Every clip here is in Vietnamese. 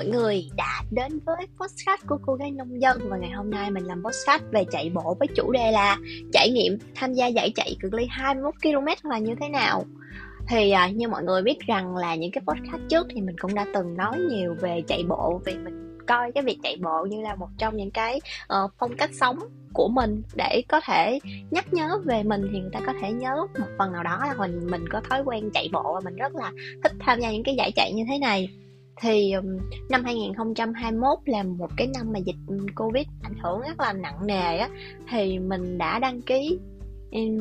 mọi người đã đến với podcast của cô gái nông dân và ngày hôm nay mình làm podcast về chạy bộ với chủ đề là trải nghiệm tham gia giải chạy cự ly 21 km là như thế nào. Thì à, như mọi người biết rằng là những cái podcast trước thì mình cũng đã từng nói nhiều về chạy bộ vì mình coi cái việc chạy bộ như là một trong những cái uh, phong cách sống của mình để có thể nhắc nhớ về mình thì người ta có thể nhớ một phần nào đó là mình mình có thói quen chạy bộ và mình rất là thích tham gia những cái giải chạy như thế này thì năm 2021 là một cái năm mà dịch Covid ảnh hưởng rất là nặng nề á. Thì mình đã đăng ký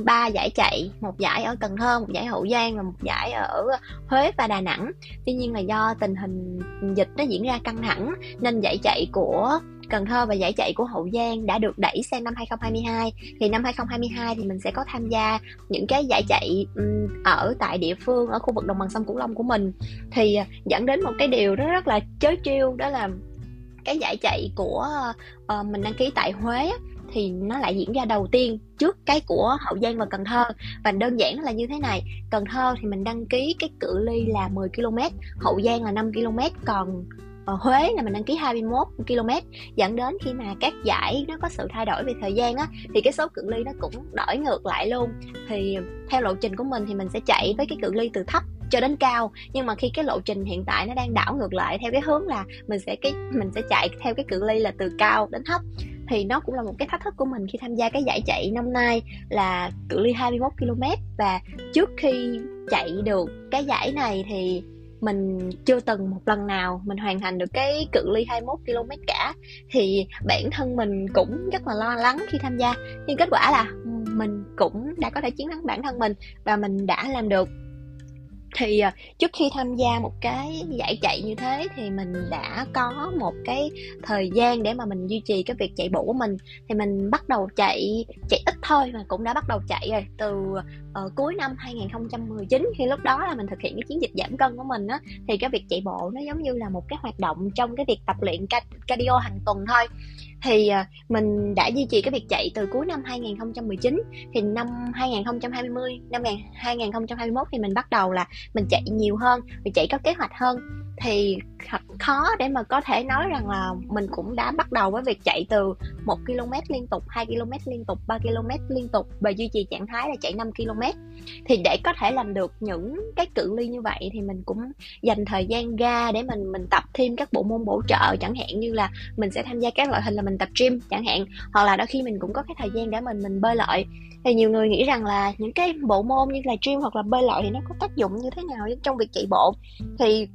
ba giải chạy, một giải ở Cần Thơ, một giải Hậu Giang và một giải ở Huế và Đà Nẵng. Tuy nhiên là do tình hình dịch nó diễn ra căng thẳng, nên giải chạy của Cần Thơ và giải chạy của Hậu Giang đã được đẩy sang năm 2022 thì năm 2022 thì mình sẽ có tham gia những cái giải chạy ở tại địa phương ở khu vực đồng bằng sông Cửu Long của mình. Thì à, dẫn đến một cái điều rất rất là chớ trêu đó là cái giải chạy của uh, mình đăng ký tại Huế thì nó lại diễn ra đầu tiên trước cái của Hậu Giang và Cần Thơ. Và đơn giản là như thế này Cần Thơ thì mình đăng ký cái cự ly là 10 km Hậu Giang là 5 km còn ở Huế là mình đăng ký 21 km, dẫn đến khi mà các giải nó có sự thay đổi về thời gian á, thì cái số cự ly nó cũng đổi ngược lại luôn. Thì theo lộ trình của mình thì mình sẽ chạy với cái cự ly từ thấp cho đến cao, nhưng mà khi cái lộ trình hiện tại nó đang đảo ngược lại theo cái hướng là mình sẽ cái, mình sẽ chạy theo cái cự ly là từ cao đến thấp. Thì nó cũng là một cái thách thức của mình khi tham gia cái giải chạy năm nay là cự ly 21 km. Và trước khi chạy được cái giải này thì mình chưa từng một lần nào mình hoàn thành được cái cự ly 21 km cả. Thì bản thân mình cũng rất là lo lắng khi tham gia. Nhưng kết quả là ừ, mình cũng đã có thể chiến thắng bản thân mình và mình đã làm được thì à, trước khi tham gia một cái giải chạy như thế thì mình đã có một cái thời gian để mà mình duy trì cái việc chạy bộ của mình. Thì mình bắt đầu chạy chạy ít thôi mà cũng đã bắt đầu chạy rồi. Từ uh, cuối năm 2019 khi lúc đó là mình thực hiện cái chiến dịch giảm cân của mình á thì cái việc chạy bộ nó giống như là một cái hoạt động trong cái việc tập luyện cardio hàng tuần thôi thì à, mình đã duy trì cái việc chạy từ cuối năm 2019 thì năm 2020 năm 2021 thì mình bắt đầu là mình chạy nhiều hơn, mình chạy có kế hoạch hơn thì thật khó để mà có thể nói rằng là mình cũng đã bắt đầu với việc chạy từ 1 km liên tục 2 km liên tục 3 km liên tục và duy trì trạng thái là chạy 5 km. Thì để có thể làm được những cái cự ly như vậy thì mình cũng dành thời gian ra để mình mình tập thêm các bộ môn bổ trợ, chẳng hạn như là mình sẽ tham gia các loại hình là mình tập gym chẳng hạn, hoặc là đôi khi mình cũng có cái thời gian để mình mình bơi lội. Thì nhiều người nghĩ rằng là những cái bộ môn như là gym hoặc là bơi lội thì nó có tác dụng như thế nào trong việc chạy bộ? Thì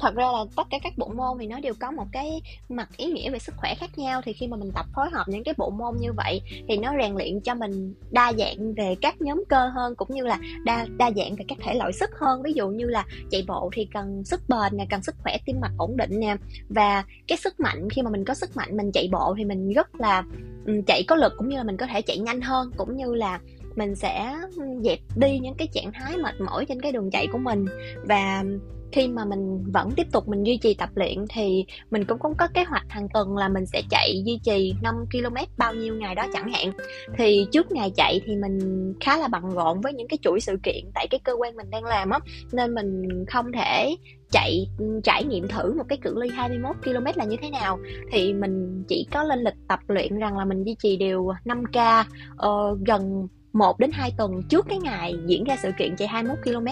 thật ra là tất cả các bộ môn thì nó đều có một cái mặt ý nghĩa về sức khỏe khác nhau. Thì khi mà mình tập phối hợp những cái bộ môn như vậy thì nó rèn luyện cho mình đa dạng về các nhóm cơ hơn, cũng như là đa đa dạng về các thể loại sức hơn. Ví dụ như là chạy bộ thì cần sức bền nè, cần sức khỏe, tim mạch ổn định nè. Và cái sức mạnh, khi mà mình có sức mạnh mình chạy bộ thì mình rất là ừ, chạy có lực, cũng như là mình có thể chạy nhanh hơn, cũng như là mình sẽ ừ, dẹp đi những cái trạng thái mệt mỏi trên cái đường chạy của mình. Và khi mà mình vẫn tiếp tục mình duy trì tập luyện thì mình cũng cũng có kế hoạch hàng tuần là mình sẽ chạy duy trì 5 km bao nhiêu ngày đó chẳng hạn. Thì trước ngày chạy thì mình khá là bận rộn với những cái chuỗi sự kiện tại cái cơ quan mình đang làm á nên mình không thể chạy trải nghiệm thử một cái cự ly 21 km là như thế nào. Thì mình chỉ có lên lịch tập luyện rằng là mình duy trì đều 5k uh, ờ, gần 1 đến 2 tuần trước cái ngày diễn ra sự kiện chạy 21 km.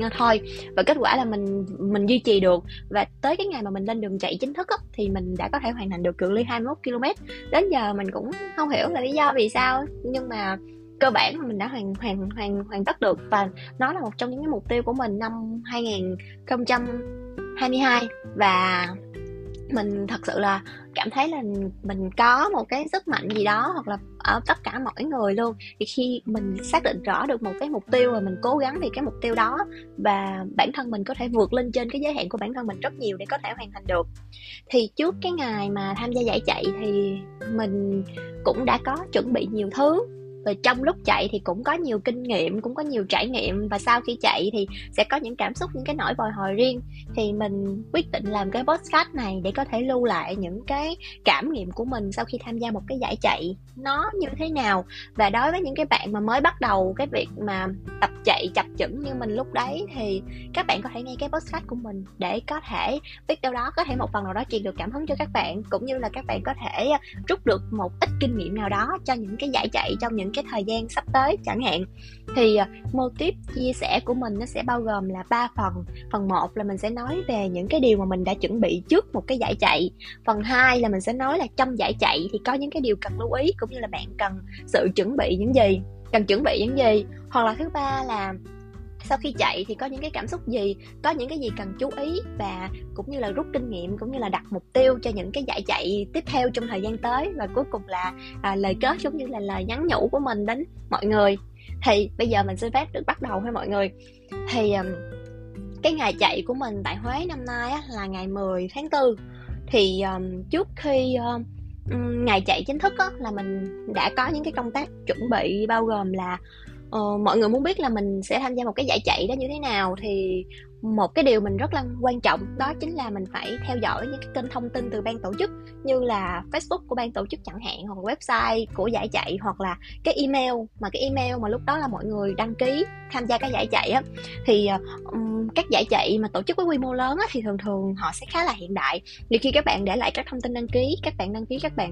Ờ, thôi. Và kết quả là mình mình duy trì được. Và tới cái ngày mà mình lên đường chạy chính thức á, thì mình đã có thể hoàn thành được cự ly 21 km đến giờ mình cũng không hiểu là lý do vì sao nhưng mà cơ bản là mình đã hoàn hoàn hoàn hoàn tất được. Và nó là một trong những cái mục tiêu của mình năm 2022 và mình thật sự là cảm thấy là mình có một cái sức mạnh gì đó hoặc là ở tất cả mọi người luôn. Thì khi mình xác định rõ được một cái mục tiêu và mình cố gắng vì cái mục tiêu đó và bản thân mình có thể vượt lên trên cái giới hạn của bản thân mình rất nhiều để có thể hoàn thành được. Thì trước cái ngày mà tham gia giải chạy thì mình cũng đã có chuẩn bị nhiều thứ và trong lúc chạy thì cũng có nhiều kinh nghiệm, cũng có nhiều trải nghiệm. Và sau khi chạy thì sẽ có những cảm xúc, những cái nỗi bồi hồi riêng. Thì mình quyết định làm cái podcast này để có thể lưu lại những cái cảm nghiệm của mình sau khi tham gia một cái giải chạy. Nó như thế nào? Và đối với những cái bạn mà mới bắt đầu cái việc mà tập chạy, chập chững như mình lúc đấy thì các bạn có thể nghe cái podcast của mình để có thể biết đâu đó, có thể một phần nào đó truyền được cảm hứng cho các bạn, cũng như là các bạn có thể rút được một ít kinh nghiệm nào đó cho những cái giải chạy trong những cái thời gian sắp tới chẳng hạn. Thì à, mô tiếp chia sẻ của mình nó sẽ bao gồm là ba phần. Phần một là mình sẽ nói về những cái điều mà mình đã chuẩn bị trước một cái giải chạy. Phần hai là mình sẽ nói là trong giải chạy thì có những cái điều cần lưu ý cũng như là bạn cần sự chuẩn bị những gì, cần chuẩn bị những gì. Hoặc là thứ ba là sau khi chạy thì có những cái cảm xúc gì? Có những cái gì cần chú ý? Và cũng như là rút kinh nghiệm cũng như là đặt mục tiêu cho những cái giải chạy tiếp theo trong thời gian tới. Và cuối cùng là à, lời kết cũng như là lời nhắn nhủ của mình đến mọi người. Thì bây giờ mình xin phép được bắt đầu với mọi người. Thì um, cái ngày chạy của mình tại Huế năm nay á, là ngày 10 tháng 4 thì um, trước khi um, ngày chạy chính thức á, là mình đã có những cái công tác chuẩn bị bao gồm là uh, mọi người muốn biết là mình sẽ tham gia một cái giải chạy đó như thế nào thì một cái điều mình rất là quan trọng đó chính là mình phải theo dõi những cái kênh thông tin từ ban tổ chức như là Facebook của ban tổ chức chẳng hạn hoặc website của giải chạy hoặc là cái email. Mà cái email mà lúc đó là mọi người đăng ký tham gia cái giải chạy á thì um, các giải chạy mà tổ chức với quy mô lớn á thì thường thường họ sẽ khá là hiện đại. Nhiều khi các bạn để lại các thông tin đăng ký các bạn đăng ký các bạn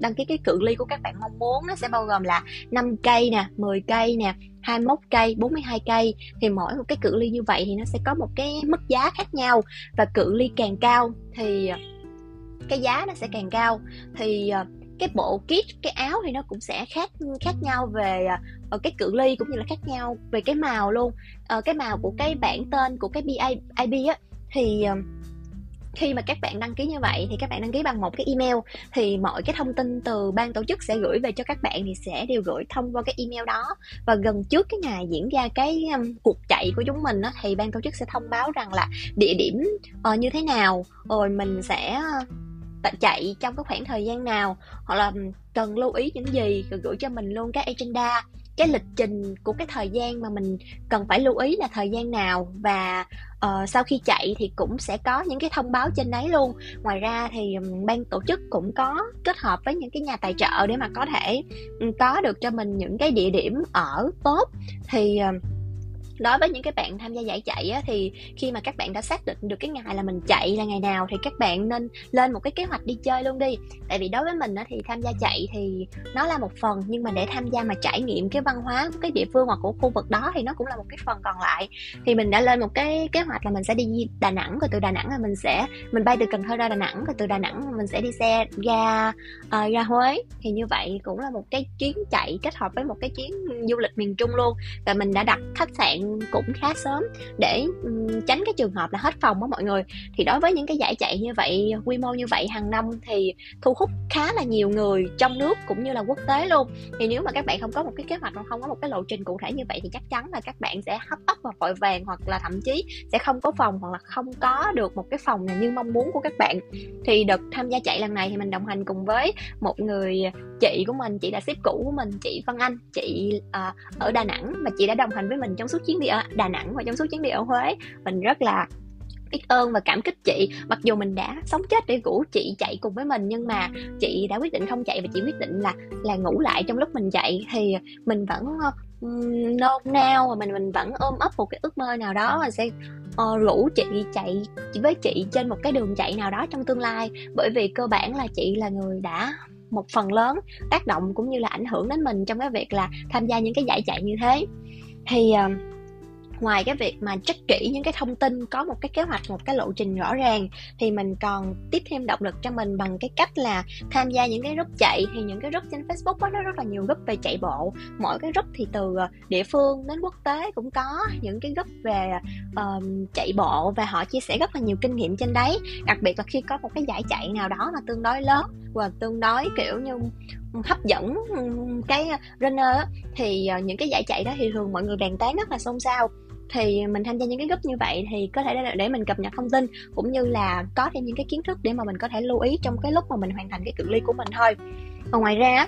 đăng ký cái cự ly của các bạn mong muốn nó sẽ bao gồm là 5 cây nè 10 cây nè 21 cây, 42 cây. Thì mỗi một cái cự ly như vậy thì nó sẽ có một cái mức giá khác nhau. Và cự ly càng cao thì cái giá nó sẽ càng cao. Thì ờ, cái bộ kit cái áo thì nó cũng sẽ khác khác nhau về ờ, uh, cái cự ly cũng như là khác nhau về cái màu luôn. Ờ, cái màu của cái bản tên của cái BIB á thì ờ, khi mà các bạn đăng ký như vậy thì các bạn đăng ký bằng một cái email thì mọi cái thông tin từ ban tổ chức sẽ gửi về cho các bạn thì sẽ đều gửi thông qua cái email đó. Và gần trước cái ngày diễn ra cái um, cuộc chạy của chúng mình đó, thì ban tổ chức sẽ thông báo rằng là địa điểm uh, như thế nào rồi mình sẽ uh, chạy trong cái khoảng thời gian nào hoặc là cần lưu ý những gì rồi gửi cho mình luôn cái agenda cái lịch trình của cái thời gian mà mình cần phải lưu ý là thời gian nào và uh, sau khi chạy thì cũng sẽ có những cái thông báo trên đấy luôn. Ngoài ra thì ban tổ chức cũng có kết hợp với những cái nhà tài trợ để mà có thể có được cho mình những cái địa điểm ở tốt. Thì uh, đối với những cái bạn tham gia giải chạy á, thì khi mà các bạn đã xác định được cái ngày là mình chạy là ngày nào thì các bạn nên lên một cái kế hoạch đi chơi luôn đi. Tại vì đối với mình á, thì tham gia chạy thì nó là một phần nhưng mà để tham gia mà trải nghiệm cái văn hóa của cái địa phương hoặc của khu vực đó thì nó cũng là một cái phần còn lại. Thì mình đã lên một cái kế hoạch là mình sẽ đi Đà Nẵng rồi từ Đà Nẵng là mình sẽ mình bay từ Cần Thơ ra Đà Nẵng rồi từ Đà Nẵng mình sẽ đi xe ra uh, ờ, ra Huế. Thì như vậy cũng là một cái chuyến chạy kết hợp với một cái chuyến du lịch miền Trung luôn. Và mình đã đặt khách sạn cũng khá sớm. Để tránh cái trường hợp là hết phòng đó mọi người. Thì đối với những cái giải chạy như vậy, quy mô như vậy hàng năm thì thu hút khá là nhiều người trong nước cũng như là quốc tế luôn. Thì nếu mà các bạn không có một cái kế hoạch hoặc không có một cái lộ trình cụ thể như vậy thì chắc chắn là các bạn sẽ hấp tấp và vội vàng hoặc là thậm chí sẽ không có phòng hoặc là không có được một cái phòng nào như mong muốn của các bạn. Thì đợt tham gia chạy lần này thì mình đồng hành cùng với một người chị của mình chị là sếp cũ của mình chị Vân Anh chị uh, ở Đà Nẵng. Và chị đã đồng hành với mình trong suốt chuyến đi ở Đà Nẵng và trong suốt chuyến đi ở Huế. Mình rất là biết ơn và cảm kích chị. Mặc dù mình đã sống chết để rủ chị chạy cùng với mình nhưng mà chị đã quyết định không chạy và chị quyết định là là ngủ lại trong lúc mình chạy. Thì mình vẫn ờ, nôn nao và mình mình vẫn ôm ấp một cái ước mơ nào đó và sẽ uh, rủ chị chạy với chị trên một cái đường chạy nào đó trong tương lai. Bởi vì cơ bản là chị là người đã một phần lớn tác động cũng như là ảnh hưởng đến mình trong cái việc là tham gia những cái giải chạy như thế. Thì uh, ngoài cái việc mà check kỹ những cái thông tin có một cái kế hoạch một cái lộ trình rõ ràng thì mình còn tiếp thêm động lực cho mình bằng cái cách là tham gia những cái group chạy thì những cái group trên Facebook đó, nó rất là nhiều group về chạy bộ. Mỗi cái group thì từ ờ, địa phương đến quốc tế cũng có những cái group về um, chạy bộ và họ chia sẻ rất là nhiều kinh nghiệm trên đấy. Đặc biệt là khi có một cái giải chạy nào đó mà tương đối lớn và tương đối kiểu như hấp dẫn cái ờ, runner thì những cái giải chạy đó thì thường mọi người bàn tán rất là xôn xao thì mình tham gia những cái group như vậy thì có thể để, để mình cập nhật thông tin cũng như là có thêm những cái kiến thức để mà mình có thể lưu ý trong cái lúc mà mình hoàn thành cái cự ly của mình thôi. Còn ngoài ra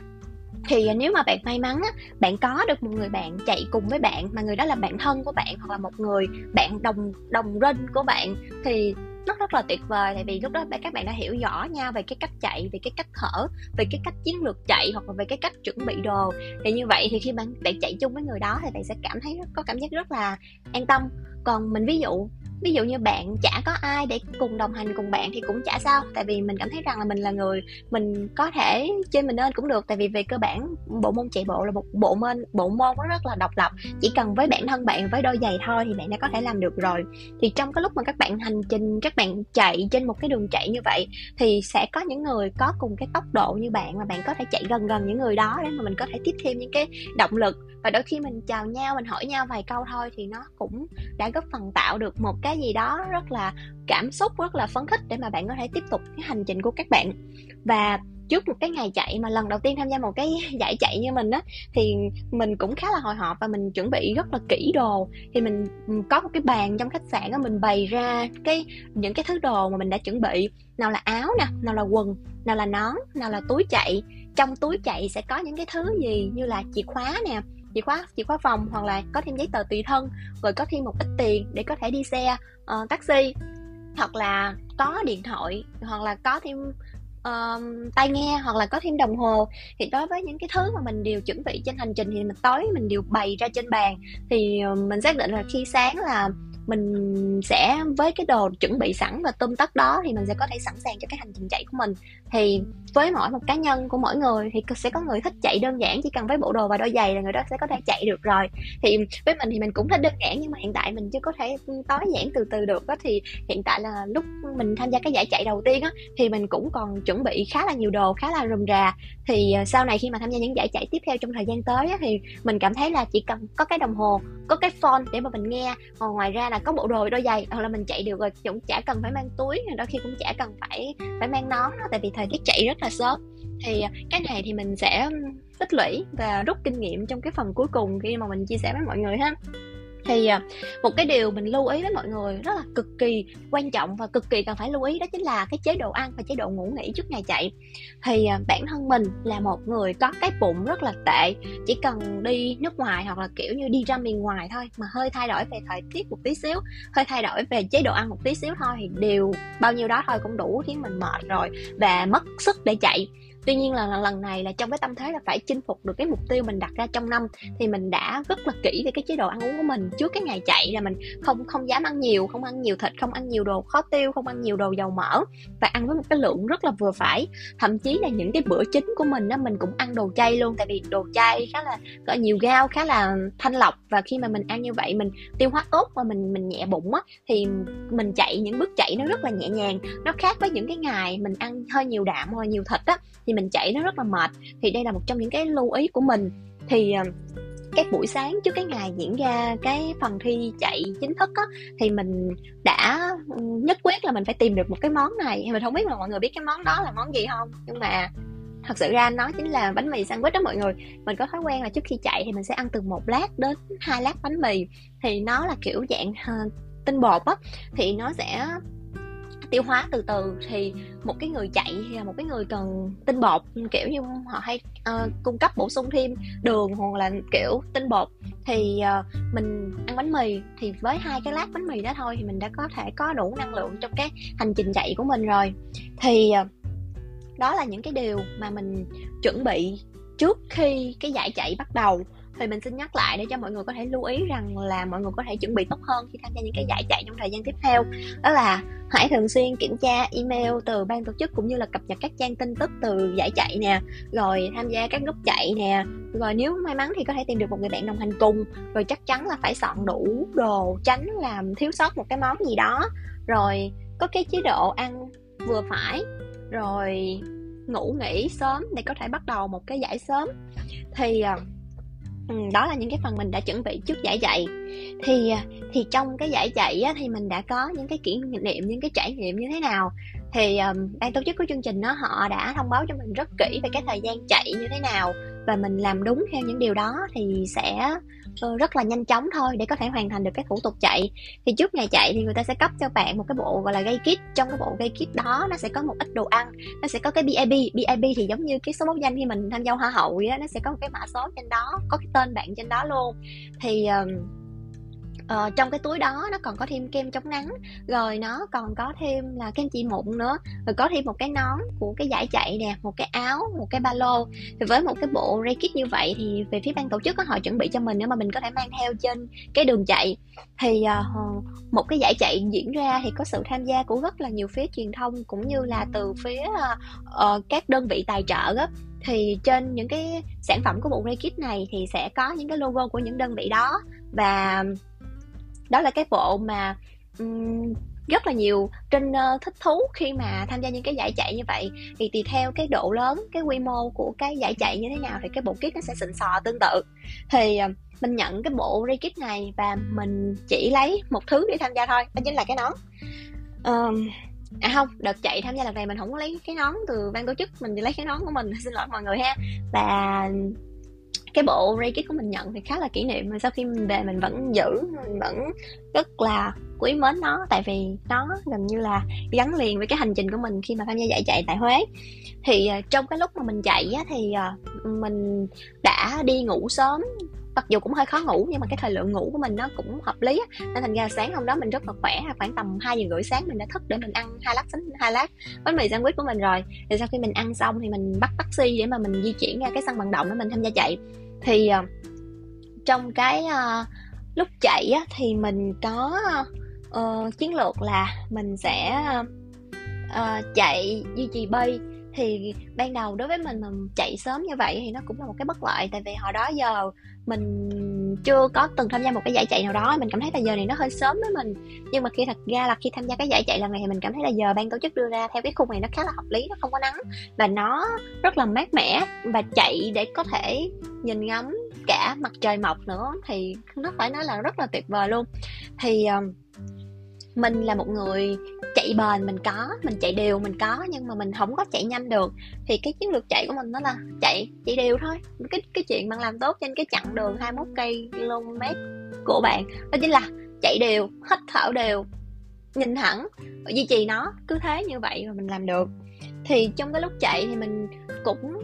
thì nếu mà bạn may mắn á, bạn có được một người bạn chạy cùng với bạn mà người đó là bạn thân của bạn hoặc là một người bạn đồng đồng rinh của bạn thì nó rất là tuyệt vời, tại vì lúc đó các bạn đã hiểu rõ nhau về cái cách chạy, về cái cách thở, về cái cách chiến lược chạy hoặc là về cái cách chuẩn bị đồ. Thì như vậy thì khi bạn bạn chạy chung với người đó thì bạn sẽ cảm thấy có cảm giác rất là an tâm. Còn mình ví dụ ví dụ như bạn chả có ai để cùng đồng hành cùng bạn thì cũng chả sao. Tại vì mình cảm thấy rằng là mình là người, mình có thể chơi mình nên cũng được. Tại vì về cơ bản, bộ môn chạy bộ là một bộ môn bộ môn nó rất là độc lập. Chỉ cần với bản thân bạn, với đôi giày thôi thì bạn đã có thể làm được rồi. Thì trong cái lúc mà các bạn hành trình, các bạn chạy trên một cái đường chạy như vậy, thì sẽ có những người có cùng cái tốc độ như bạn mà bạn có thể chạy gần gần những người đó để mà mình có thể tiếp thêm những cái động lực. Và đôi khi mình chào nhau, mình hỏi nhau vài câu thôi thì nó cũng đã góp phần tạo được một cái gì đó rất là cảm xúc, rất là phấn khích để mà bạn có thể tiếp tục cái hành trình của các bạn. Và trước một cái ngày chạy mà lần đầu tiên tham gia một cái giải chạy như mình á, thì mình cũng khá là hồi hộp và mình chuẩn bị rất là kỹ đồ. Thì mình có một cái bàn trong khách sạn á, mình bày ra cái, những cái thứ đồ mà mình đã chuẩn bị. Nào là áo nè, nào là quần, nào là nón, nào là túi chạy. Trong túi chạy sẽ có những cái thứ gì như là chìa khóa nè chìa khóa chìa khóa phòng hoặc là có thêm giấy tờ tùy thân rồi có thêm một ít tiền để có thể đi xe uh, taxi. Hoặc là có điện thoại hoặc là có thêm uh, tai nghe hoặc là có thêm đồng hồ. Thì đối với những cái thứ mà mình đều chuẩn bị trên hành trình thì mình tối mình đều bày ra trên bàn. Thì ờ, mình xác định là khi sáng là mình sẽ với cái đồ chuẩn bị sẵn và tôm tất đó thì mình sẽ có thể sẵn sàng cho cái hành trình chạy của mình. Thì với mỗi một cá nhân của mỗi người thì sẽ có người thích chạy đơn giản chỉ cần với bộ đồ và đôi giày là người đó sẽ có thể chạy được rồi. Thì với mình thì mình cũng thích đơn giản nhưng mà hiện tại mình chưa có thể tối giản từ từ được đó thì hiện tại là lúc mình tham gia cái giải chạy đầu tiên á thì mình cũng còn chuẩn bị khá là nhiều đồ khá là rườm rà. Thì ờ, sau này khi mà tham gia những giải chạy tiếp theo trong thời gian tới á, thì mình cảm thấy là chỉ cần có cái đồng hồ có cái phone để mà mình nghe còn ngoài ra là có bộ đồ đôi giày hoặc là mình chạy được rồi cũng chả cần phải mang túi đôi khi cũng chả cần phải phải mang nón đó, tại vì thời tiết chạy rất là sớm thì à, cái này thì mình sẽ tích lũy và rút kinh nghiệm trong cái phần cuối cùng khi mà mình chia sẻ với mọi người ha thì à, một cái điều mình lưu ý với mọi người rất là cực kỳ quan trọng và cực kỳ cần phải lưu ý đó chính là cái chế độ ăn và chế độ ngủ nghỉ trước ngày chạy. Thì à, bản thân mình là một người có cái bụng rất là tệ, chỉ cần đi nước ngoài hoặc là, kiểu như, đi ra miền ngoài thôi mà hơi thay đổi về thời tiết một tí xíu, hơi thay đổi về chế độ ăn một tí xíu thôi thì đều bao nhiêu đó thôi cũng đủ khiến mình mệt rồi và mất sức để chạy tuy nhiên là lần này là trong cái tâm thế là phải chinh phục được cái mục tiêu mình đặt ra trong năm. Thì mình đã rất là kỹ về cái chế độ ăn uống của mình trước cái ngày chạy là mình không không dám ăn nhiều, không ăn nhiều thịt, không ăn nhiều đồ khó tiêu, không ăn nhiều đồ dầu mỡ và ăn với một cái lượng rất là vừa phải. Thậm chí là những cái bữa chính của mình á, mình cũng ăn đồ chay luôn, tại vì đồ chay khá là, có nhiều gao, khá là thanh lọc và khi mà mình ăn như vậy, mình tiêu hóa tốt và mình mình nhẹ bụng á, thì mình chạy những bước chạy nó rất là nhẹ nhàng. Nó khác với những cái ngày mình ăn hơi nhiều đạm hoặc nhiều thịt á, thì mình chạy nó rất là mệt. Thì đây là một trong những cái lưu ý của mình. Thì ờ, các buổi sáng trước cái ngày diễn ra cái phần thi chạy chính thức á thì mình đã ừ, nhất quyết là mình phải tìm được một cái món này. Mình không biết là mọi người biết cái món đó là món gì không? Nhưng mà thật sự ra nó chính là bánh mì sandwich đó mọi người. Mình có thói quen là trước khi chạy thì mình sẽ ăn từ một lát đến hai lát bánh mì. Thì nó là kiểu dạng uh, tinh bột á. Thì nó sẽ tiêu hóa từ từ thì một cái người chạy hay là một cái người cần tinh bột kiểu như họ hay uh, cung cấp bổ sung thêm đường hoặc là kiểu tinh bột thì uh, mình ăn bánh mì thì với hai cái lát bánh mì đó thôi thì mình đã có thể có đủ năng lượng trong cái hành trình chạy của mình rồi. Thì uh, đó là những cái điều mà mình chuẩn bị trước khi cái giải chạy bắt đầu thì mình xin nhắc lại để cho mọi người có thể lưu ý rằng là mọi người có thể chuẩn bị tốt hơn khi tham gia những cái giải chạy trong thời gian tiếp theo. Đó là hãy thường xuyên kiểm tra email từ ban tổ chức cũng như là cập nhật các trang tin tức từ giải chạy nè, rồi tham gia các group chạy nè. Rồi nếu may mắn thì có thể tìm được một người bạn đồng hành cùng, rồi chắc chắn là phải soạn đủ đồ tránh làm thiếu sót một cái món gì đó. Rồi có cái chế độ ăn vừa phải, rồi ngủ nghỉ sớm để có thể bắt đầu một cái giải sớm. Thì à, Ừ, đó là những cái phần mình đã chuẩn bị trước giải chạy thì à, thì trong cái giải chạy á, thì mình đã có những cái kỷ niệm những cái trải nghiệm như thế nào? Thì um, ban tổ chức của chương trình đó họ đã thông báo cho mình rất kỹ về cái thời gian chạy như thế nào và mình làm đúng theo những điều đó thì sẽ Ờ, rất là nhanh chóng thôi để có thể hoàn thành được cái thủ tục chạy. Thì trước ngày chạy thì người ta sẽ cấp cho bạn một cái bộ gọi là gây kit. Trong cái bộ gây kit đó nó sẽ có một ít đồ ăn. Nó sẽ có cái BIB BIB thì giống như cái số báo danh khi mình tham gia hoa hậu vậy đó nó sẽ có một cái mã số trên đó có cái tên bạn trên đó luôn. Thì uh, Ờ, trong cái túi đó nó còn có thêm kem chống nắng rồi nó còn có thêm là kem trị mụn nữa rồi có thêm một cái nón của cái giải chạy nè một cái áo một cái ba lô. Thì với một cái bộ ray kit như vậy thì về phía ban tổ chức có họ chuẩn bị cho mình nếu mà mình có thể mang theo trên cái đường chạy. Thì uh, một cái giải chạy diễn ra thì có sự tham gia của rất là nhiều phía truyền thông cũng như là từ phía uh, các đơn vị tài trợ đó thì trên những cái sản phẩm của bộ ray kit này thì sẽ có những cái logo của những đơn vị đó và đó là cái bộ mà um, rất là nhiều trainer ờ, thích thú khi mà tham gia những cái giải chạy như vậy. Thì tùy theo cái độ lớn cái quy mô của cái giải chạy như thế nào thì cái bộ kit nó sẽ xịn sò tương tự. Thì uh, mình nhận cái bộ re kit này và mình chỉ lấy một thứ để tham gia thôi đó chính là cái nón. Um, à không đợt chạy tham gia lần này mình không có lấy cái nón từ ban tổ chức mình chỉ lấy cái nón của mình. Xin lỗi mọi người ha. Và cái bộ ray kit của mình nhận thì khá là kỷ niệm. Mà sau khi mình về mình vẫn giữ mình vẫn rất là quý mến nó. Tại vì nó gần như là gắn liền với cái hành trình của mình khi mà tham gia giải chạy tại Huế. Thì uh, trong cái lúc mà mình chạy á, thì uh, mình đã đi ngủ sớm. Mặc dù cũng hơi khó ngủ nhưng mà cái thời lượng ngủ của mình nó cũng hợp lý nên thành ra sáng hôm đó mình rất là khỏe à, khoảng tầm hai giờ rưỡi sáng mình đã thức để mình ăn hai lát hai lát bánh mì sandwich của mình rồi. Thì sau khi mình ăn xong thì mình bắt taxi để mà mình di chuyển ra cái sân vận động để mình tham gia chạy thì uh, trong cái uh, lúc chạy á, thì mình có uh, chiến lược là mình sẽ uh, chạy duy trì bay. Thì ban đầu đối với mình mình chạy sớm như vậy thì nó cũng là một cái bất lợi tại vì hồi đó giờ mình chưa có từng tham gia một cái giải chạy nào đó, mình cảm thấy là giờ này nó hơi sớm với mình. Nhưng mà khi thật ra là khi tham gia cái giải chạy lần này thì mình cảm thấy là giờ ban tổ chức đưa ra theo cái khung này nó khá là hợp lý, nó không có nắng và nó rất là mát mẻ và chạy để có thể nhìn ngắm cả mặt trời mọc nữa thì nó phải nói là rất là tuyệt vời luôn. Thì ờ, mình là một người chạy bền mình có mình chạy đều mình có nhưng mà mình không có chạy nhanh được. Thì cái chiến lược chạy của mình nó là chạy chạy đều thôi. Cái cái chuyện bạn làm tốt trên cái chặng đường 21 cây km của bạn đó chính là chạy đều hít thở đều nhìn thẳng duy trì nó cứ thế như vậy mà mình làm được. Thì trong cái lúc chạy thì mình cũng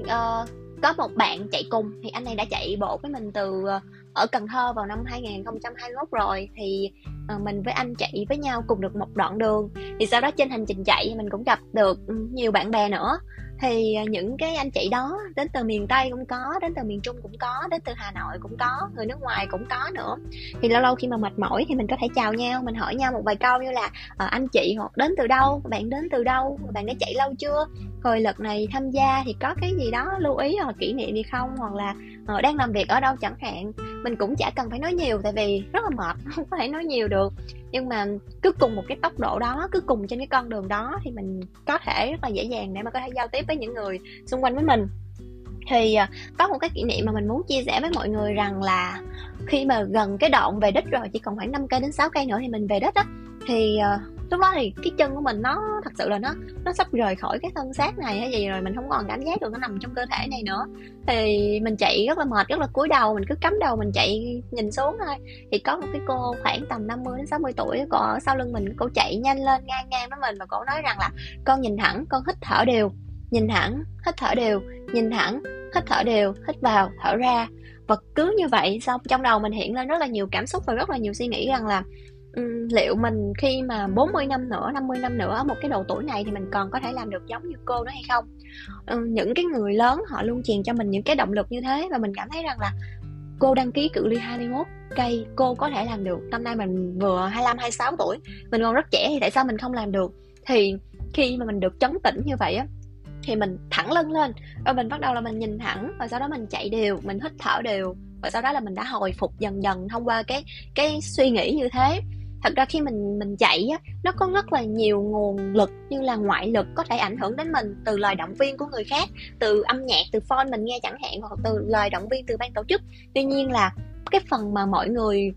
uh, có một bạn chạy cùng thì anh này đã chạy bộ với mình từ ờ, ở Cần Thơ vào năm 2021 rồi thì uh, mình với anh chạy với nhau cùng được một đoạn đường. Thì sau đó trên hành trình chạy mình cũng gặp được ừ, nhiều bạn bè nữa. Thì ờ, những cái anh chị đó đến từ miền tây cũng có đến từ miền trung cũng có đến từ hà nội cũng có người nước ngoài cũng có nữa. Thì lâu lâu khi mà mệt mỏi thì mình có thể chào nhau mình hỏi nhau một vài câu như là à, anh chị hoặc đến từ đâu? Bạn đến từ đâu? Bạn đã chạy lâu chưa? Rồi lần này tham gia thì có cái gì đó lưu ý hoặc kỷ niệm gì không? Hoặc là uh, đang làm việc ở đâu chẳng hạn. Mình cũng chả cần phải nói nhiều tại vì rất là mệt không có thể nói nhiều được. Nhưng mà cứ cùng một cái tốc độ đó cứ cùng trên cái con đường đó thì mình có thể rất là dễ dàng để mà có thể giao tiếp với những người xung quanh với mình. Thì à, có một cái kỷ niệm mà mình muốn chia sẻ với mọi người rằng là khi mà gần cái đoạn về đích rồi chỉ còn khoảng 5 cây đến 6 cây nữa thì mình về đích á thì à, lúc đó thì cái chân của mình nó thật sự là nó nó sắp rời khỏi cái thân xác này hay gì rồi, mình không còn cảm giác được nó nằm trong cơ thể này nữa. Thì mình chạy rất là mệt, rất là cúi đầu, mình cứ cắm đầu mình chạy nhìn xuống thôi. Thì có một cái cô khoảng tầm 50 đến 60 tuổi, cô ở sau lưng mình, cô chạy nhanh lên ngang ngang với mình và cô nói rằng là, con nhìn thẳng, con hít thở đều, nhìn thẳng, hít thở đều, nhìn thẳng, hít thở đều, hít vào, thở ra. Và cứ như vậy xong, trong đầu mình hiện lên rất là nhiều cảm xúc và rất là nhiều suy nghĩ rằng là Ừ, liệu mình khi mà 40 năm nữa, 50 năm nữa ở một cái độ tuổi này thì mình còn có thể làm được giống như cô đó hay không? Ừ, những cái người lớn họ luôn truyền cho mình những cái động lực như thế và mình cảm thấy rằng là cô đăng ký cự ly 21 cây cô có thể làm được. Năm nay mình vừa 25 26 tuổi mình còn rất trẻ thì tại sao mình không làm được? Thì khi mà mình được chấn tĩnh như vậy á thì mình thẳng lưng lên và mình bắt đầu là mình nhìn thẳng và sau đó mình chạy đều mình hít thở đều và sau đó là mình đã hồi phục dần dần thông qua cái cái suy nghĩ như thế thật ra khi mình mình chạy á, nó có rất là nhiều nguồn lực như là ngoại lực có thể ảnh hưởng đến mình từ lời động viên của người khác, từ âm nhạc, từ phone mình nghe chẳng hạn, hoặc từ lời động viên từ ban tổ chức. Tuy nhiên là cái phần mà mọi người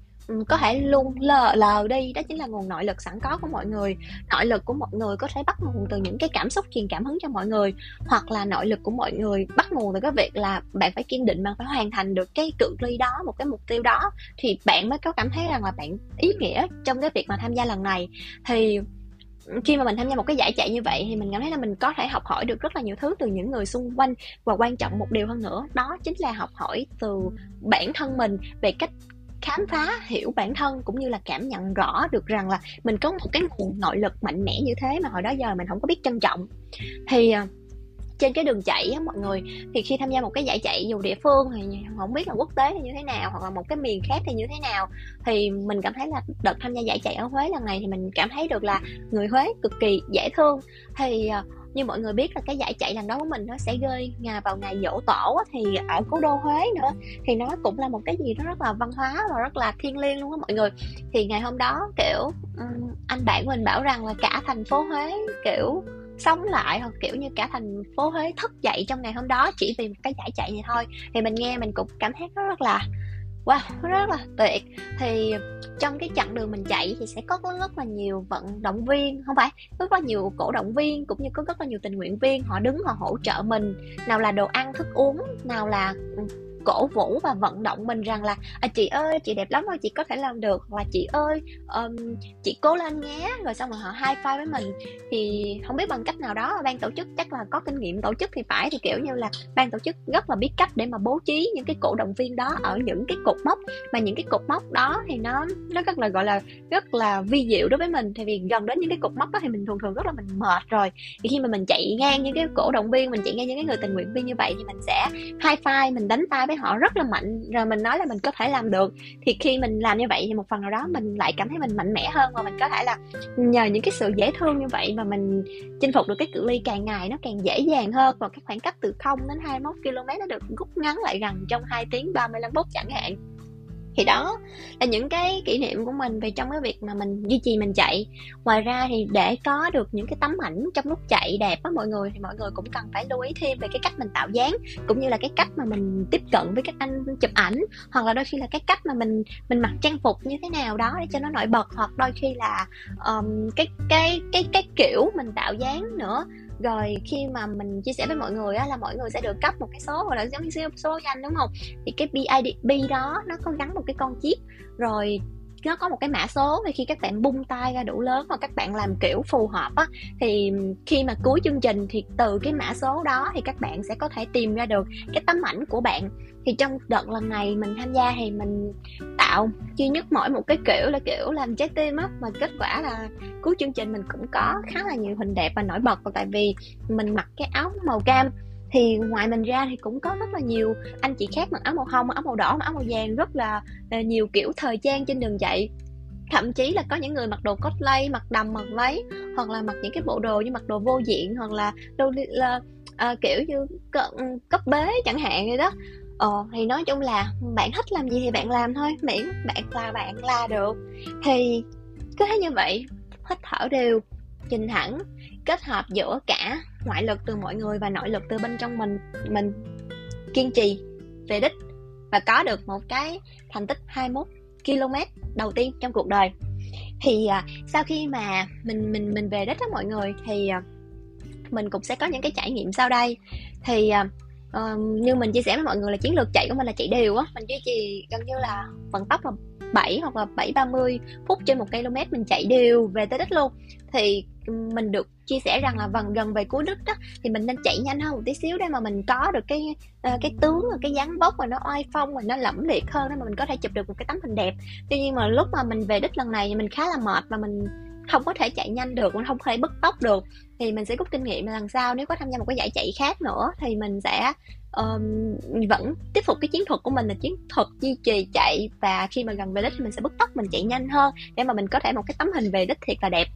có thể luôn lờ lờ đi, đó chính là nguồn nội lực sẵn có của mọi người. Nội lực của mọi người có thể bắt nguồn từ những cái cảm xúc, truyền cảm hứng cho mọi người, hoặc là nội lực của mọi người bắt nguồn từ cái việc là bạn phải kiên định bạn phải hoàn thành được cái cự ly đó, một cái mục tiêu đó. Thì bạn mới có cảm thấy rằng là bạn ý nghĩa trong cái việc mà tham gia lần này. Thì khi mà mình tham gia một cái giải chạy như vậy thì mình cảm thấy là mình có thể học hỏi được rất là nhiều thứ từ những người xung quanh, và quan trọng một điều hơn nữa, đó chính là học hỏi từ bản thân mình về cách khám phá hiểu bản thân cũng như là cảm nhận rõ được rằng là mình có một cái nguồn nội lực mạnh mẽ như thế mà hồi đó giờ mình không có biết trân trọng. Thì à, trên cái đường chạy á mọi người, thì khi tham gia một cái giải chạy dù địa phương thì không biết là quốc tế thì như thế nào hoặc là một cái miền khác thì như thế nào, thì mình cảm thấy là đợt tham gia giải chạy ở Huế lần này thì mình cảm thấy được là người Huế cực kỳ dễ thương. Thì à, như mọi người biết là cái giải chạy lần đó của mình nó sẽ rơi ngày vào ngày dỗ tổ thì ở cố đô Huế nữa. Thì nó cũng là một cái gì đó rất là văn hóa và rất là thiêng liêng luôn á mọi người. Thì ngày hôm đó, kiểu anh bạn của mình bảo rằng là cả thành phố Huế, kiểu, sống lại hoặc kiểu như cả thành phố Huế thức dậy trong ngày hôm đó chỉ vì một cái giải chạy này thôi. Thì mình nghe mình cũng cảm thấy nó rất là wow, rất là tuyệt. Thì trong cái chặng đường mình chạy thì sẽ có rất là nhiều vận động viên, không phải rất là nhiều cổ động viên cũng như có rất là nhiều tình nguyện viên, họ đứng họ hỗ trợ mình. Nào là đồ ăn, thức uống, nào là ừ, cổ vũ và vận động mình rằng là à, chị ơi chị đẹp lắm rồi chị có thể làm được. Là chị ơi um, chị cố lên nhé. Rồi xong rồi họ hai five với mình. Thì không biết bằng cách nào đó ban tổ chức chắc là có kinh nghiệm tổ chức thì phải thì kiểu như là ban tổ chức rất là biết cách để mà bố trí những cái cổ động viên đó ở những cái cột mốc. Mà những cái cột mốc đó thì nó nó rất là gọi là rất là vi diệu đối với mình. Thì vì gần đến những cái cột mốc đó thì mình thường thường rất là mình mệt rồi. Thì khi mà mình chạy ngang những cái cổ động viên mình chạy ngang những cái người tình nguyện viên như vậy thì mình sẽ hai five mình đánh tay với họ rất là mạnh, rồi mình nói là mình có thể làm được. Thì khi mình làm như vậy thì một phần nào đó mình lại cảm thấy mình mạnh mẽ hơn và mình có thể là nhờ những cái sự dễ thương như vậy mà mình chinh phục được cái cự ly càng ngày nó càng dễ dàng hơn và cái khoảng cách từ 0 đến 21 km nó được rút ngắn lại gần trong 2 tiếng 35 phút chẳng hạn thì đó là những cái kỷ niệm của mình về trong cái việc mà mình duy trì mình chạy. Ngoài ra thì để có được những cái tấm ảnh trong lúc chạy đẹp á mọi người thì mọi người cũng cần phải lưu ý thêm về cái cách mình tạo dáng cũng như là cái cách mà mình tiếp cận với các anh chụp ảnh hoặc là đôi khi là cái cách mà mình mình mặc trang phục như thế nào đó để cho nó nổi bật hoặc đôi khi là um, cái cái cái cái kiểu mình tạo dáng nữa rồi khi mà mình chia sẻ với mọi người á, là mọi người sẽ được cấp một cái số gọi là giống như số danh đúng không? Thì cái BIDP đó nó có gắn một cái con chip. Rồi nó có một cái mã số và khi các bạn bung tay ra đủ lớn hoặc các bạn làm kiểu phù hợp á thì khi mà cuối chương trình thì từ cái mã số đó thì các bạn sẽ có thể tìm ra được cái tấm ảnh của bạn thì trong đợt lần này mình tham gia thì mình tạo duy nhất mỗi một cái kiểu là kiểu làm trái tim á. Mà kết quả là cuối chương trình mình cũng có khá là nhiều hình đẹp và nổi bật. Và tại vì mình mặc cái áo màu cam thì ngoài mình ra thì cũng có rất là nhiều anh chị khác mặc áo màu hồng áo màu đỏ áo màu vàng rất là, nhiều kiểu thời trang trên đường chạy. Thậm chí là có những người mặc đồ cosplay mặc đầm mặc váy hoặc là mặc những cái bộ đồ như mặc đồ vô diện hoặc là đồ là à, kiểu như cấp bế chẳng hạn vậy đó ờ thì nói chung là bạn thích làm gì thì bạn làm thôi miễn bạn là bạn là được. Thì cứ thế như vậy hít thở đều trình thẳng kết hợp giữa cả ngoại lực từ mọi người và nội lực từ bên trong mình mình kiên trì về đích và có được một cái thành tích 21 km đầu tiên trong cuộc đời. Thì à, sau khi mà mình mình mình về đích đó mọi người thì à, mình cũng sẽ có những cái trải nghiệm sau đây. Thì à, uh, như mình chia sẻ với mọi người là chiến lược chạy của mình là chạy đều á. Mình duy trì gần như là vận tốc là 7 hoặc là 7 30 phút trên một km mình chạy đều về tới đích luôn. Thì mình được chia sẻ rằng là gần gần về cuối đích đó thì mình nên chạy nhanh hơn một tí xíu để mà mình có được cái ờ, cái tướng cái dáng vóc mà nó oai phong và nó lẫm liệt hơn để mà mình có thể chụp được một cái tấm hình đẹp. Tuy nhiên mà lúc mà mình về đích lần này thì mình khá là mệt và mình không có thể chạy nhanh được mình không thể bứt tốc được thì mình sẽ rút kinh nghiệm lần sau. Nếu có tham gia một cái giải chạy khác nữa thì mình sẽ um, vẫn tiếp tục cái chiến thuật của mình là chiến thuật duy trì chạy. Và khi mà gần về đích thì mình sẽ bứt tốc mình chạy nhanh hơn để mà mình có thể một cái tấm hình về đích thiệt là đẹp.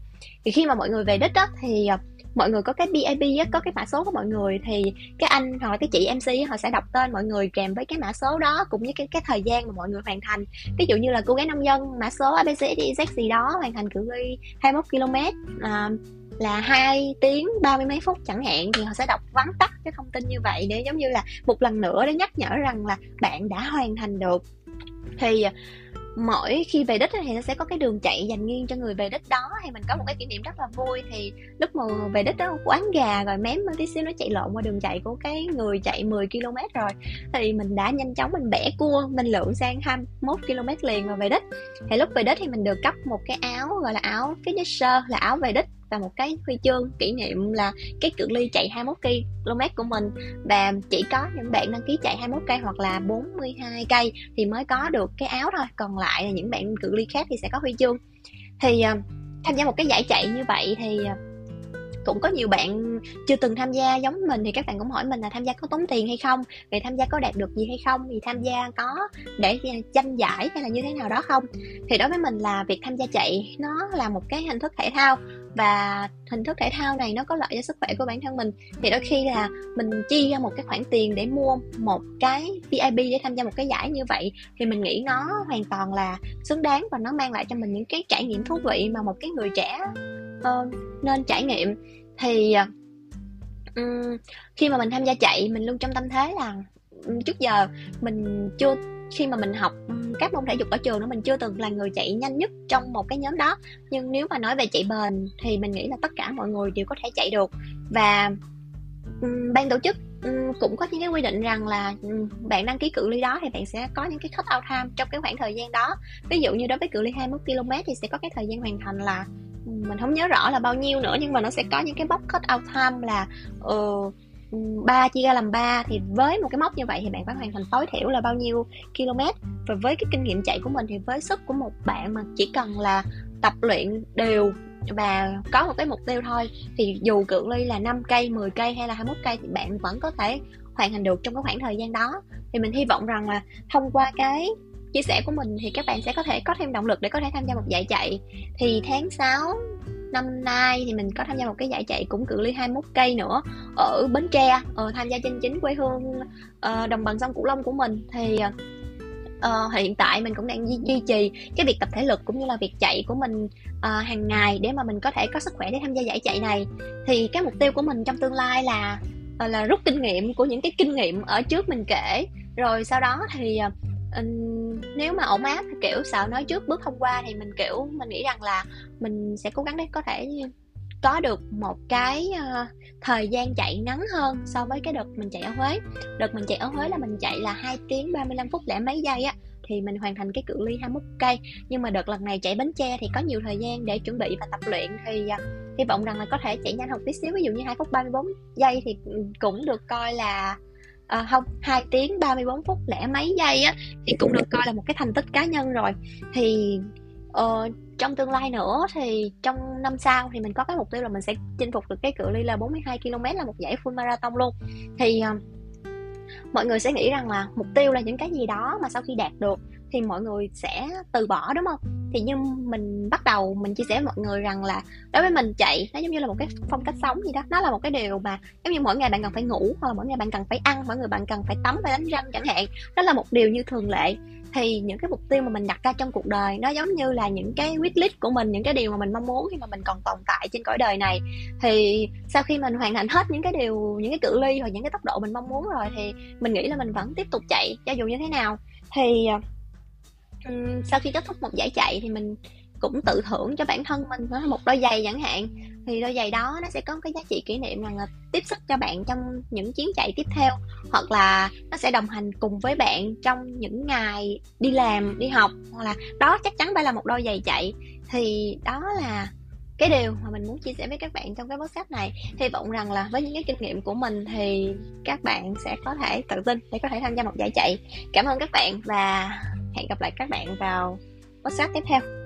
Thì khi mà mọi người về đích đó thì uh, mọi người có cái BIB á, có cái mã số của mọi người thì cái anh hoặc là cái chị MC họ sẽ đọc tên mọi người kèm với cái mã số đó cũng như cái cái thời gian mà mọi người hoàn thành. Ví dụ như là cô gái nông dân mã số ABCDZ gì đó hoàn thành cự ly 21 km à, là hai tiếng ba mươi mấy phút chẳng hạn thì họ sẽ đọc vắn tắt cái thông tin như vậy để giống như là một lần nữa để nhắc nhở rằng là bạn đã hoàn thành được. Thì mỗi khi về đích thì nó sẽ có cái đường chạy dành riêng cho người về đích đó Hay mình có một cái kỷ niệm rất là vui. Thì lúc mà về đích đó quán gà rồi mém tí xíu nó chạy lộn qua đường chạy của cái người chạy 10 km rồi. Thì mình đã nhanh chóng mình bẻ cua, mình lượn sang 21 km liền và về đích. Thì lúc về đích thì mình được cấp một cái áo, gọi là áo finisher là áo về đích và một cái huy chương kỷ niệm là cái cự ly chạy 21 km của mình. Và chỉ có những bạn đăng ký chạy 21 cây hoặc là 42 cây thì mới có được cái áo thôi. Còn lại là những bạn cự ly khác thì sẽ có huy chương. Thì à, tham gia một cái giải chạy như vậy thì à, cũng có nhiều bạn chưa từng tham gia giống mình thì các bạn cũng hỏi mình là tham gia có tốn tiền hay không? Về tham gia có đạt được gì hay không? Thì tham gia có để à, tranh giải hay là như thế nào đó không? Thì đối với mình là việc tham gia chạy nó là một cái hình thức thể thao và hình thức thể thao này nó có lợi cho sức khỏe của bản thân mình. Thì đôi khi là mình chi ra một cái khoản tiền để mua một cái VIP để tham gia một cái giải như vậy thì mình nghĩ nó hoàn toàn là xứng đáng và nó mang lại cho mình những cái trải nghiệm thú vị mà một cái người trẻ uh, nên trải nghiệm. Thì um, khi mà mình tham gia chạy mình luôn trong tâm thế là trước giờ mình chưa khi mà mình học các môn thể dục ở trường đó mình chưa từng là người chạy nhanh nhất trong một cái nhóm đó. Nhưng nếu mà nói về chạy bền thì mình nghĩ là tất cả mọi người đều có thể chạy được. Và um, ban tổ chức um, cũng có những cái quy định rằng là um, bạn đăng ký cự ly đó thì bạn sẽ có những cái cut out time trong cái khoảng thời gian đó. Ví dụ như đối với cự ly 21 km thì sẽ có cái thời gian hoàn thành là mình không nhớ rõ là bao nhiêu nữa nhưng mà nó sẽ có những cái box cut out time là uh, ba chia ra làm ba thì với một cái mốc như vậy thì bạn phải hoàn thành tối thiểu là bao nhiêu km? Và với cái kinh nghiệm chạy của mình thì với sức của một bạn mà chỉ cần là tập luyện đều và có một cái mục tiêu thôi thì dù cự ly là 5 cây, 10 cây hay là 21 cây thì bạn vẫn có thể hoàn thành được trong cái khoảng thời gian đó. Thì mình hy vọng rằng là thông qua cái chia sẻ của mình thì các bạn sẽ có thể có thêm động lực để có thể tham gia một giải chạy. Thì tháng 6 năm nay thì mình có tham gia một cái giải chạy cũng cự ly 21 cây nữa ở Bến Tre. Ờ, tham gia trên chính quê hương uh, đồng bằng sông Cửu Long của mình. Thì uh, hiện tại mình cũng đang duy, duy trì cái việc tập thể lực cũng như là việc chạy của mình uh, hàng ngày để mà mình có thể có sức khỏe để tham gia giải chạy này. Thì cái mục tiêu của mình trong tương lai là uh, là rút kinh nghiệm của những cái kinh nghiệm ở trước mình kể. Rồi sau đó thì uh, nếu mà ổn áp kiểu sợ nói trước bước không qua thì mình kiểu mình nghĩ rằng là mình sẽ cố gắng để có thể có được một cái uh, thời gian chạy ngắn hơn so với cái đợt mình chạy ở Huế. Đợt mình chạy ở Huế là mình chạy là 2 tiếng 35 phút lẻ mấy giây á thì mình hoàn thành cái cự ly 21 cây. Nhưng mà đợt lần này chạy Bến Tre thì có nhiều thời gian để chuẩn bị và tập luyện thì uh, hy vọng rằng là có thể chạy nhanh hơn tí xíu ví dụ như 2 phút 34 giây thì cũng được coi là à, không 2 tiếng 34 phút lẻ mấy giây á thì cũng được coi là một cái thành tích cá nhân rồi. Thì uh, trong tương lai nữa thì trong năm sau thì mình có cái mục tiêu là mình sẽ chinh phục được cái cự ly là 42 km là một giải full marathon luôn. Thì uh, mọi người sẽ nghĩ rằng là mục tiêu là những cái gì đó mà sau khi đạt được thì mọi người sẽ từ bỏ, đúng không? Thì như mình bắt đầu mình chia sẻ với mọi người rằng là đối với mình chạy nó giống như là một cái phong cách sống gì đó. Nó là một cái điều mà giống như mỗi ngày bạn cần phải ngủ, hoặc là mỗi ngày bạn cần phải ăn, mỗi người bạn cần phải tắm và đánh răng chẳng hạn. Đó là một điều như thường lệ. Thì những cái mục tiêu mà mình đặt ra trong cuộc đời, nó giống như là những cái quyết list của mình, những cái điều mà mình mong muốn khi mà mình còn tồn tại trên cõi đời này. Thì sau khi mình hoàn thành hết những cái điều, những cái cự ly hoặc những cái tốc độ mình mong muốn rồi, thì mình nghĩ là mình vẫn tiếp tục chạy cho dù như thế nào. Thì à, um, sau khi kết thúc một giải chạy thì mình cũng tự thưởng cho bản thân mình một đôi giày chẳng hạn. Thì đôi giày đó nó sẽ có cái giá trị kỷ niệm rằng là tiếp sức cho bạn trong những chuyến chạy tiếp theo hoặc là nó sẽ đồng hành cùng với bạn trong những ngày đi làm đi học hoặc là đó chắc chắn phải là một đôi giày chạy. Thì đó là cái điều mà mình muốn chia sẻ với các bạn trong cái podcast này, hy vọng rằng là với những cái kinh nghiệm của mình thì các bạn sẽ có thể tự tin để có thể tham gia một giải chạy. Cảm ơn các bạn và hẹn gặp lại các bạn vào podcast tiếp theo.